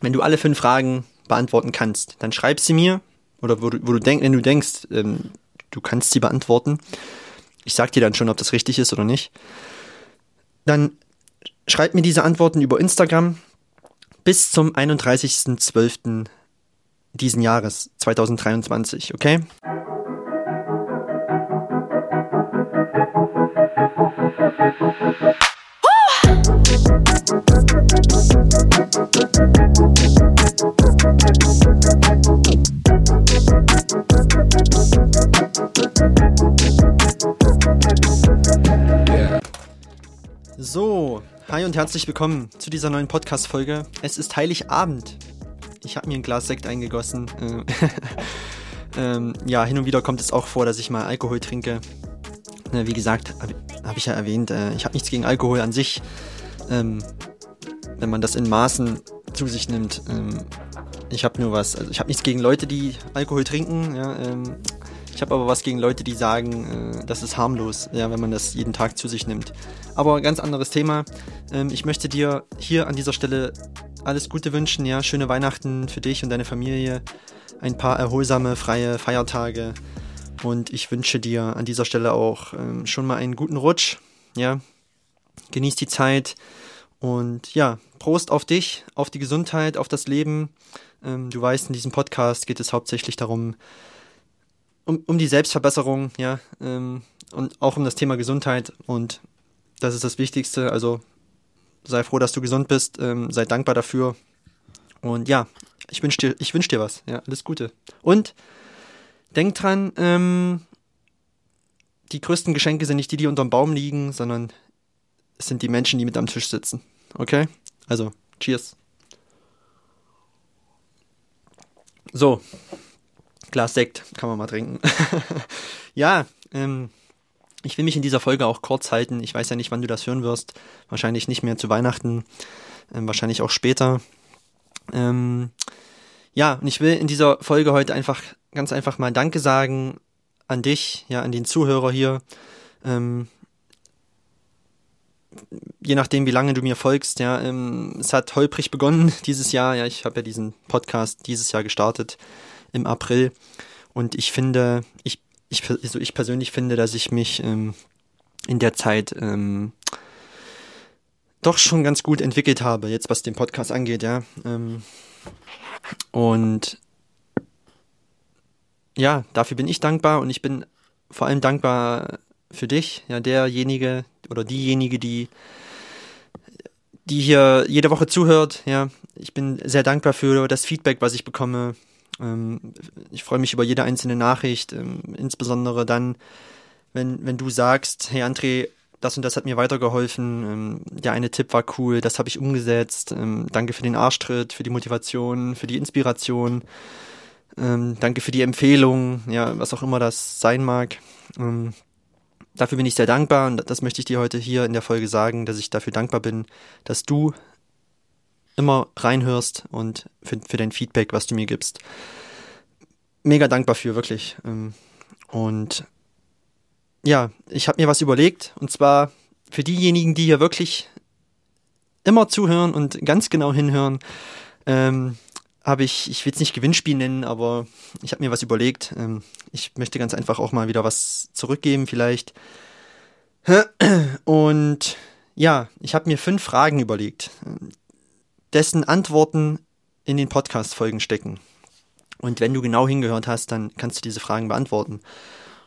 wenn du alle fünf Fragen beantworten kannst, dann schreib sie mir oder wo du, wo du denk, wenn du denkst, ähm, du kannst sie beantworten. Ich sag dir dann schon, ob das richtig ist oder nicht. Dann schreib mir diese Antworten über Instagram bis zum 31.12. diesen Jahres 2023, okay? So, hi und herzlich willkommen zu dieser neuen Podcast-Folge. Es ist Heiligabend. Ich habe mir ein Glas Sekt eingegossen. Äh, ähm, ja, hin und wieder kommt es auch vor, dass ich mal Alkohol trinke. Ne, wie gesagt, habe hab ich ja erwähnt, äh, ich habe nichts gegen Alkohol an sich. Ähm, wenn man das in Maßen zu sich nimmt. Ähm, ich habe nur was, also ich habe nichts gegen Leute, die Alkohol trinken. Ja, ähm, ich habe aber was gegen Leute, die sagen, äh, das ist harmlos, ja, wenn man das jeden Tag zu sich nimmt. Aber ganz anderes Thema. Ähm, ich möchte dir hier an dieser Stelle alles Gute wünschen, ja, schöne Weihnachten für dich und deine Familie, ein paar erholsame, freie Feiertage und ich wünsche dir an dieser Stelle auch ähm, schon mal einen guten Rutsch, ja. Genieß die Zeit und ja, Prost auf dich, auf die Gesundheit, auf das Leben. Ähm, du weißt, in diesem Podcast geht es hauptsächlich darum, um, um die Selbstverbesserung, ja, ähm, und auch um das Thema Gesundheit und das ist das Wichtigste. Also sei froh, dass du gesund bist, ähm, sei dankbar dafür und ja, ich wünsche dir, ich wünsche dir was, ja, alles Gute. Und denk dran, ähm, die größten Geschenke sind nicht die, die unterm Baum liegen, sondern es sind die Menschen, die mit am Tisch sitzen. Okay? Also, cheers. So, Glas Sekt kann man mal trinken. ja, ähm, ich will mich in dieser Folge auch kurz halten. Ich weiß ja nicht, wann du das hören wirst. Wahrscheinlich nicht mehr zu Weihnachten, ähm, wahrscheinlich auch später. Ähm, ja, und ich will in dieser Folge heute einfach ganz einfach mal Danke sagen an dich, ja, an den Zuhörer hier. Ähm, je nachdem, wie lange du mir folgst, ja, ähm, es hat holprig begonnen dieses Jahr. Ja, ich habe ja diesen Podcast dieses Jahr gestartet im April. Und ich finde, ich, ich, also ich persönlich finde, dass ich mich ähm, in der Zeit ähm, doch schon ganz gut entwickelt habe, jetzt was den Podcast angeht, ja. Ähm, und ja, dafür bin ich dankbar und ich bin vor allem dankbar für dich, ja, derjenige oder diejenige, die, die hier jede Woche zuhört, ja. Ich bin sehr dankbar für das Feedback, was ich bekomme, ähm, ich freue mich über jede einzelne Nachricht, ähm, insbesondere dann, wenn, wenn du sagst, hey André, das und das hat mir weitergeholfen, ähm, der eine Tipp war cool, das habe ich umgesetzt, danke für den Arschtritt, für die Motivation, für die Inspiration, danke für die Empfehlung, ja, was auch immer das sein mag. Dafür bin ich sehr dankbar und das möchte ich dir heute hier in der Folge sagen, dass ich dafür dankbar bin, dass du immer reinhörst und für, für dein Feedback, was du mir gibst. Mega dankbar für, wirklich. Ähm, und ja, ich habe mir was überlegt und zwar für diejenigen, die hier wirklich immer zuhören und ganz genau hinhören, ähm, habe ich, ich will es nicht Gewinnspiel nennen, aber ich habe mir was überlegt. Ähm, ich möchte ganz einfach auch mal wieder was zurückgeben, vielleicht. Und ja, ich habe mir fünf Fragen überlegt dessen Antworten in den Podcast-Folgen stecken. Und wenn du genau hingehört hast, dann kannst du diese Fragen beantworten.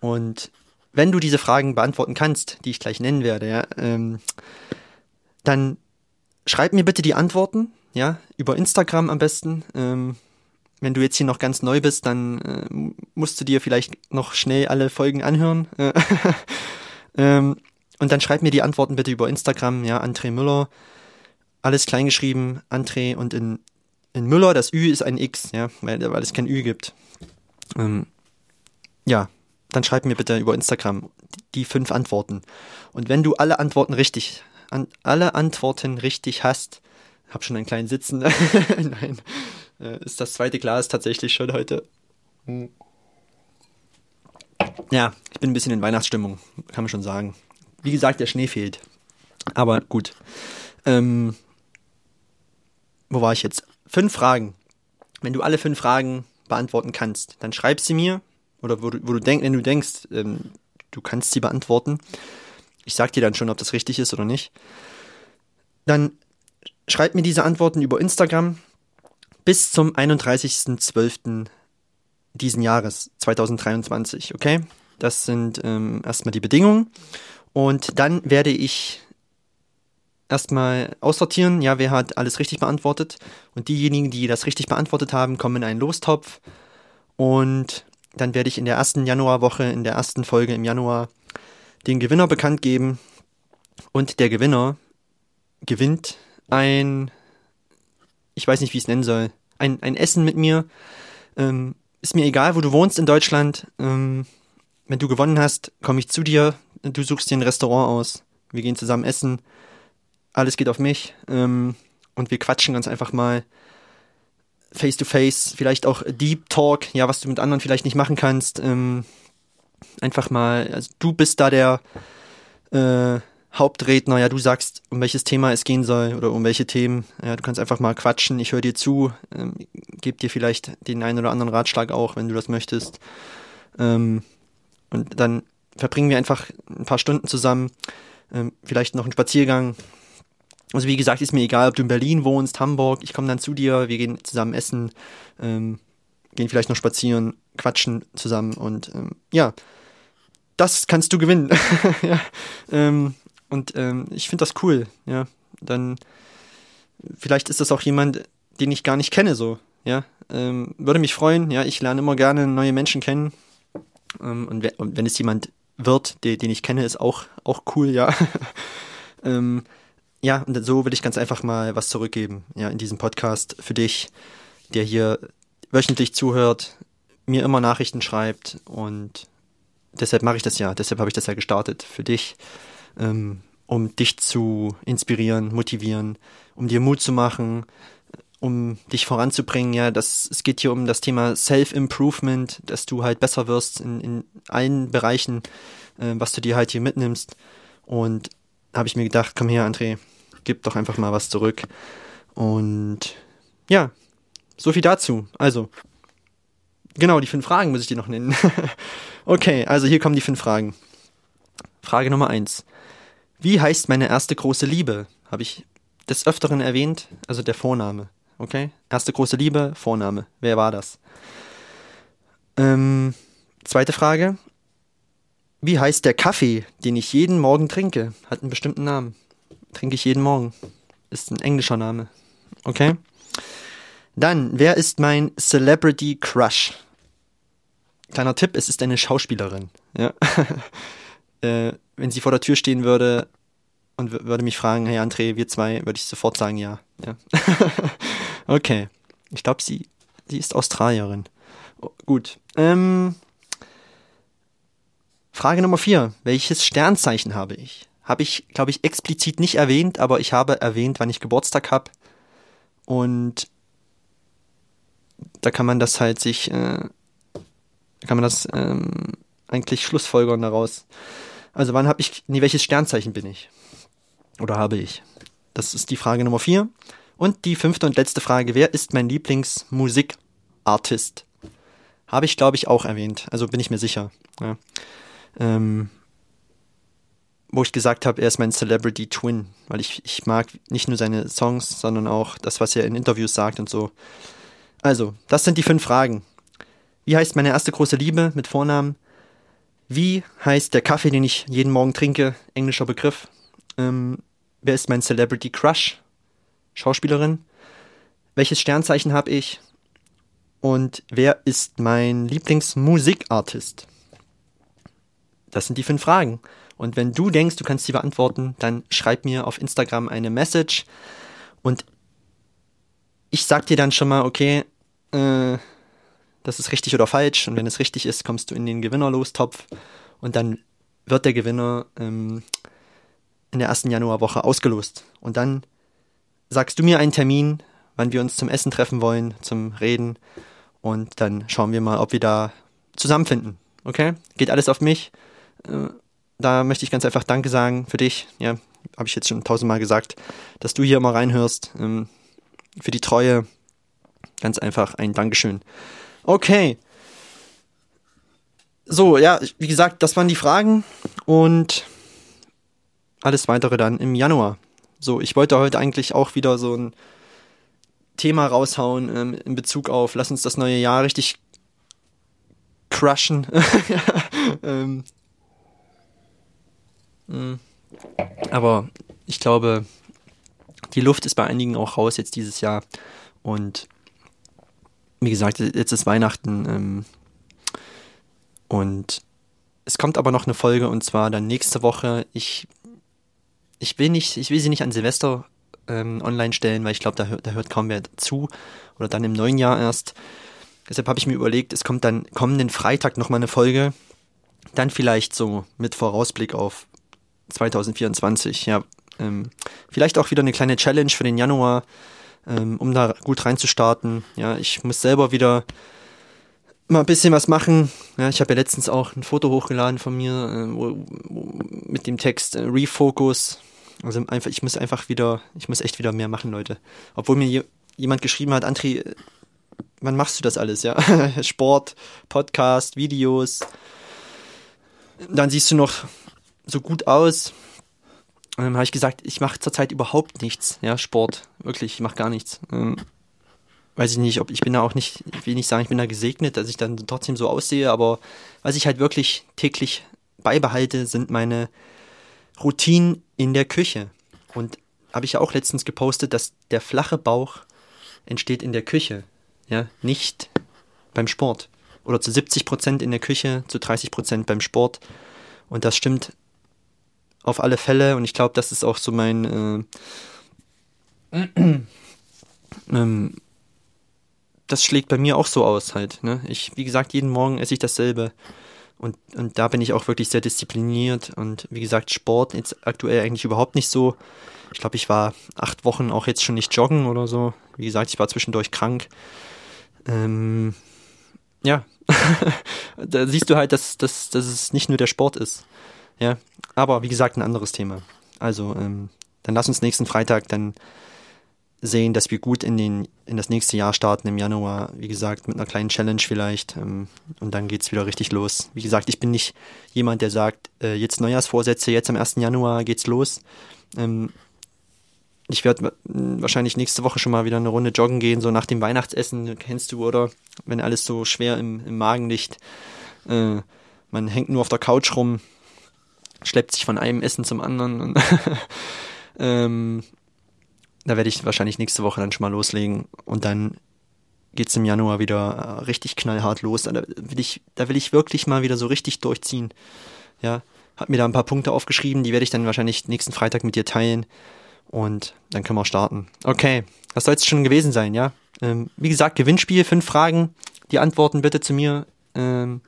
Und wenn du diese Fragen beantworten kannst, die ich gleich nennen werde, ja, ähm, dann schreib mir bitte die Antworten, ja, über Instagram am besten. Ähm, wenn du jetzt hier noch ganz neu bist, dann äh, musst du dir vielleicht noch schnell alle Folgen anhören. ähm, und dann schreib mir die Antworten bitte über Instagram, ja, André Müller alles kleingeschrieben, André und in, in Müller, das Ü ist ein X, ja, weil, weil es kein Ü gibt. Ähm, ja, dann schreib mir bitte über Instagram die fünf Antworten. Und wenn du alle Antworten richtig, an, alle Antworten richtig hast, hab schon einen kleinen Sitzen. Nein, äh, ist das zweite Glas tatsächlich schon heute. Ja, ich bin ein bisschen in Weihnachtsstimmung, kann man schon sagen. Wie gesagt, der Schnee fehlt. Aber gut. Ähm, wo war ich jetzt? fünf Fragen. Wenn du alle fünf Fragen beantworten kannst, dann schreib sie mir oder wo du, wo du denkst, wenn du denkst, ähm, du kannst sie beantworten. Ich sag dir dann schon, ob das richtig ist oder nicht. Dann schreib mir diese Antworten über Instagram bis zum 31.12. diesen Jahres, 2023, okay? Das sind ähm, erstmal die Bedingungen. Und dann werde ich erstmal aussortieren, ja, wer hat alles richtig beantwortet. Und diejenigen, die das richtig beantwortet haben, kommen in einen Lostopf. Und dann werde ich in der ersten Januarwoche, in der ersten Folge im Januar, den Gewinner bekannt geben. Und der Gewinner gewinnt ein, ich weiß nicht, wie ich es nennen soll, ein, ein Essen mit mir. Ähm, ist mir egal, wo du wohnst in Deutschland. Ähm, wenn du gewonnen hast, komme ich zu dir. Du suchst dir ein Restaurant aus. Wir gehen zusammen essen. Alles geht auf mich. Ähm, und wir quatschen ganz einfach mal face to face. Vielleicht auch Deep Talk. Ja, was du mit anderen vielleicht nicht machen kannst. Ähm, einfach mal, also du bist da der äh, Hauptredner, ja, du sagst, um welches Thema es gehen soll oder um welche Themen. Ja, du kannst einfach mal quatschen, ich höre dir zu, ähm, gebe dir vielleicht den einen oder anderen Ratschlag auch, wenn du das möchtest. Ähm, und dann verbringen wir einfach ein paar Stunden zusammen, ähm, vielleicht noch einen Spaziergang. Also wie gesagt, ist mir egal, ob du in Berlin wohnst, Hamburg, ich komme dann zu dir, wir gehen zusammen essen, ähm, gehen vielleicht noch spazieren, quatschen zusammen und ähm, ja, das kannst du gewinnen. ja, ähm, und ähm, ich finde das cool, ja. Dann vielleicht ist das auch jemand, den ich gar nicht kenne, so, ja. Ähm, würde mich freuen, ja. Ich lerne immer gerne neue Menschen kennen. Ähm, und, und, wenn es jemand wird, den, den ich kenne, ist auch, auch cool, ja. ähm, ja, und so will ich ganz einfach mal was zurückgeben, ja, in diesem Podcast für dich, der hier wöchentlich zuhört, mir immer Nachrichten schreibt und deshalb mache ich das ja, deshalb habe ich das ja gestartet für dich ähm, um dich zu inspirieren, motivieren, um dir Mut zu machen, um dich voranzubringen. Ja, das, es geht hier um das Thema Self-Improvement, dass du halt besser wirst in, in allen Bereichen, äh, was du dir halt hier mitnimmst. Und habe ich mir gedacht, komm her, André, gib doch einfach mal was zurück. Und ja, so viel dazu. Also, genau, die fünf Fragen muss ich dir noch nennen. okay, also hier kommen die fünf Fragen. Frage Nummer eins. Wie heißt meine erste große Liebe? Habe ich des Öfteren erwähnt, also der Vorname. Okay? Erste große Liebe, Vorname. Wer war das? Ähm, zweite Frage. Wie heißt der Kaffee, den ich jeden Morgen trinke? Hat einen bestimmten Namen. Trinke ich jeden Morgen. Ist ein englischer Name. Okay? Dann, wer ist mein Celebrity Crush? Kleiner Tipp, es ist eine Schauspielerin. Ja. äh, wenn sie vor der Tür stehen würde und würde mich fragen, hey André, wir zwei, würde ich sofort sagen, ja. ja. okay. Ich glaube, sie, sie ist Australierin. Oh, gut. Ähm, Frage Nummer vier. Welches Sternzeichen habe ich? Habe ich, glaube ich, explizit nicht erwähnt, aber ich habe erwähnt, wann ich Geburtstag habe. Und da kann man das halt sich, äh, kann man das ähm, eigentlich schlussfolgern daraus. Also wann habe ich, nee, welches Sternzeichen bin ich? Oder habe ich? Das ist die Frage Nummer vier. Und die fünfte und letzte Frage, wer ist mein Lieblingsmusikartist? Habe ich, glaube ich, auch erwähnt. Also bin ich mir sicher. Ja. Ähm, wo ich gesagt habe, er ist mein Celebrity Twin, weil ich, ich mag nicht nur seine Songs, sondern auch das, was er in Interviews sagt und so. Also, das sind die fünf Fragen. Wie heißt meine erste große Liebe mit Vornamen? Wie heißt der Kaffee, den ich jeden Morgen trinke? Englischer Begriff. Ähm, wer ist mein Celebrity Crush? Schauspielerin. Welches Sternzeichen habe ich? Und wer ist mein Lieblingsmusikartist? Das sind die fünf Fragen. Und wenn du denkst, du kannst sie beantworten, dann schreib mir auf Instagram eine Message und ich sag dir dann schon mal, okay, äh, das ist richtig oder falsch. Und wenn es richtig ist, kommst du in den Gewinnerlostopf und dann wird der Gewinner ähm, in der ersten Januarwoche ausgelost. Und dann sagst du mir einen Termin, wann wir uns zum Essen treffen wollen, zum Reden. Und dann schauen wir mal, ob wir da zusammenfinden. Okay? Geht alles auf mich. Äh, da möchte ich ganz einfach Danke sagen für dich. Ja, habe ich jetzt schon tausendmal gesagt, dass du hier immer reinhörst. Ähm, für die Treue, Ganz einfach ein Dankeschön. Okay. So, ja, wie gesagt, das waren die Fragen und alles weitere dann im Januar. So, ich wollte heute eigentlich auch wieder so ein Thema raushauen ähm, in Bezug auf, lass uns das neue Jahr richtig crushen. ähm, hm. aber ich glaube, die Luft ist bei einigen auch raus jetzt dieses Jahr. Und wie gesagt, jetzt ist Weihnachten. Ähm, und es kommt aber noch eine Folge und zwar dann nächste Woche. Ich, ich will nicht, ich will sie nicht an Silvester ähm, online stellen, weil ich glaube, da, da hört kaum wer zu. Oder dann im neuen Jahr erst. Deshalb habe ich mir überlegt, es kommt dann kommenden Freitag nochmal eine Folge. Dann vielleicht so mit Vorausblick auf 2024. Ja, ähm, vielleicht auch wieder eine kleine Challenge für den Januar, ähm, um da gut reinzustarten. Ja, ich muss selber wieder mal ein bisschen was machen. Ja, ich habe ja letztens auch ein Foto hochgeladen von mir äh, wo, wo, mit dem Text äh, Refocus. Also einfach, ich muss einfach wieder, ich muss echt wieder mehr machen, Leute. Obwohl mir je, jemand geschrieben hat, André, wann machst du das alles, ja? Sport, Podcast, Videos. Dann siehst du noch so gut aus. Ähm, habe ich gesagt, ich mache zurzeit überhaupt nichts, ja, Sport, wirklich, ich mache gar nichts. Ähm, weiß ich nicht, ob ich bin da auch nicht, ich will nicht sagen, ich bin da gesegnet, dass ich dann trotzdem so aussehe, aber was ich halt wirklich täglich beibehalte, sind meine Routinen in der Küche. Und habe ich ja auch letztens gepostet, dass der flache Bauch entsteht in der Küche, ja, nicht beim Sport. Oder zu 70 Prozent in der Küche, zu 30 Prozent beim Sport. Und das stimmt auf alle Fälle. Und ich glaube, das ist auch so mein. Äh, ähm, das schlägt bei mir auch so aus halt. Ne? Ich, wie gesagt, jeden Morgen esse ich dasselbe. Und, und da bin ich auch wirklich sehr diszipliniert. Und wie gesagt, Sport jetzt aktuell eigentlich überhaupt nicht so. Ich glaube, ich war acht Wochen auch jetzt schon nicht joggen oder so. Wie gesagt, ich war zwischendurch krank. Ähm, ja, da siehst du halt, dass, dass, dass es nicht nur der Sport ist. Ja, aber wie gesagt, ein anderes Thema. Also, ähm, dann lass uns nächsten Freitag dann sehen, dass wir gut in, den, in das nächste Jahr starten im Januar. Wie gesagt, mit einer kleinen Challenge vielleicht. Ähm, und dann geht's wieder richtig los. Wie gesagt, ich bin nicht jemand, der sagt, äh, jetzt Neujahrsvorsätze, jetzt am 1. Januar geht's los. Ähm, ich werde wahrscheinlich nächste Woche schon mal wieder eine Runde joggen gehen, so nach dem Weihnachtsessen, kennst du, oder? Wenn alles so schwer im, im Magen liegt. Äh, man hängt nur auf der Couch rum, schleppt sich von einem Essen zum anderen. ähm, da werde ich wahrscheinlich nächste Woche dann schon mal loslegen und dann geht es im Januar wieder äh, richtig knallhart los. Da will, ich, da will ich wirklich mal wieder so richtig durchziehen. Ja, hab mir da ein paar Punkte aufgeschrieben, die werde ich dann wahrscheinlich nächsten Freitag mit dir teilen und dann können wir starten. Okay, das soll es schon gewesen sein, ja. Ähm, wie gesagt, Gewinnspiel, fünf Fragen. Die Antworten bitte zu mir. Ähm,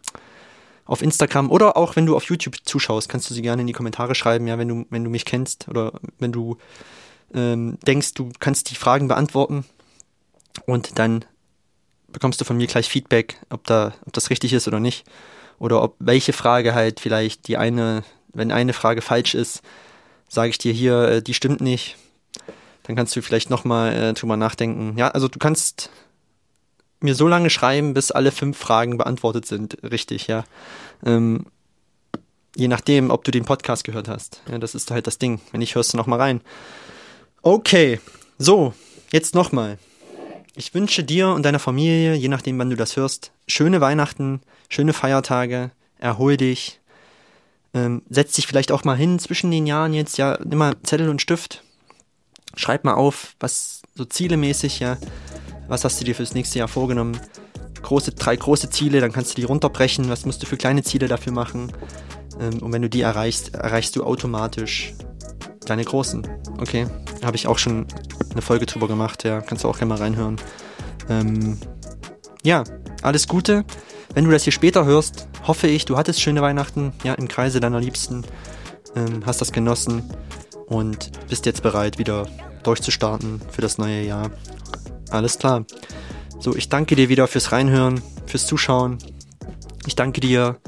auf Instagram oder auch wenn du auf YouTube zuschaust, kannst du sie gerne in die Kommentare schreiben, ja, wenn du, wenn du mich kennst oder wenn du ähm, denkst, du kannst die Fragen beantworten und dann bekommst du von mir gleich Feedback, ob da, ob das richtig ist oder nicht. Oder ob welche Frage halt vielleicht die eine, wenn eine Frage falsch ist, sage ich dir hier, äh, die stimmt nicht. Dann kannst du vielleicht nochmal äh, drüber nachdenken. Ja, also du kannst mir so lange schreiben, bis alle fünf Fragen beantwortet sind, richtig, ja. Ähm, je nachdem, ob du den Podcast gehört hast. Ja, das ist halt das Ding. Wenn nicht, hörst du nochmal rein. Okay, so, jetzt nochmal. Ich wünsche dir und deiner Familie, je nachdem, wann du das hörst, schöne Weihnachten, schöne Feiertage, erhol dich, ähm, setz dich vielleicht auch mal hin zwischen den Jahren jetzt, ja, nimm mal Zettel und Stift, schreib mal auf, was so zielemäßig, ja, was hast du dir fürs nächste Jahr vorgenommen? Große, drei große Ziele, dann kannst du die runterbrechen. Was musst du für kleine Ziele dafür machen? Ähm, und wenn du die erreichst, erreichst du automatisch deine großen. Okay, habe ich auch schon eine Folge drüber gemacht, ja, kannst du auch gerne mal reinhören. Ähm, ja, alles Gute. Wenn du das hier später hörst, hoffe ich, du hattest schöne Weihnachten, ja, im Kreise deiner Liebsten, ähm, hast das genossen und bist jetzt bereit, wieder durchzustarten für das neue Jahr. Alles klar. So, ich danke dir wieder fürs Reinhören, fürs Zuschauen. Ich danke dir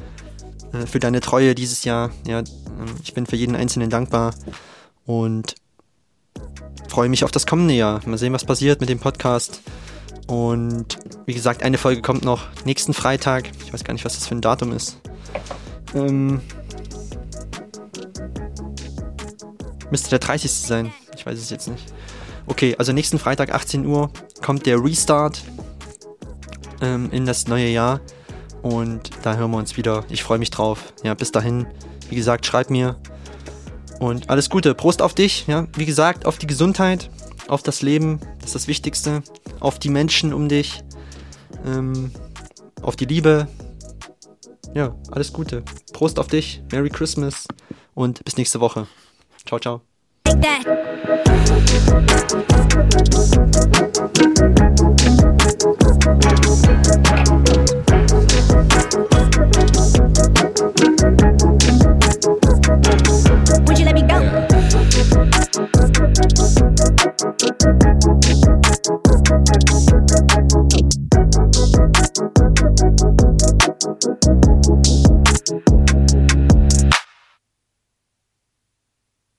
äh, für deine Treue dieses Jahr. Ja, äh, ich bin für jeden Einzelnen dankbar und freue mich auf das kommende Jahr. Mal sehen, was passiert mit dem Podcast. Und wie gesagt, eine Folge kommt noch nächsten Freitag. Ich weiß gar nicht, was das für ein Datum ist. Ähm, müsste der 30. sein. Ich weiß es jetzt nicht. Okay, also nächsten Freitag 18 Uhr kommt der Restart ähm, in das neue Jahr. Und da hören wir uns wieder. Ich freue mich drauf. Ja, bis dahin, wie gesagt, schreib mir. Und alles Gute. Prost auf dich. Ja, wie gesagt, auf die Gesundheit, auf das Leben. Das ist das Wichtigste. Auf die Menschen um dich. Ähm, auf die Liebe. Ja, alles Gute. Prost auf dich. Merry Christmas. Und bis nächste Woche. Ciao, ciao. that. Would you let me go?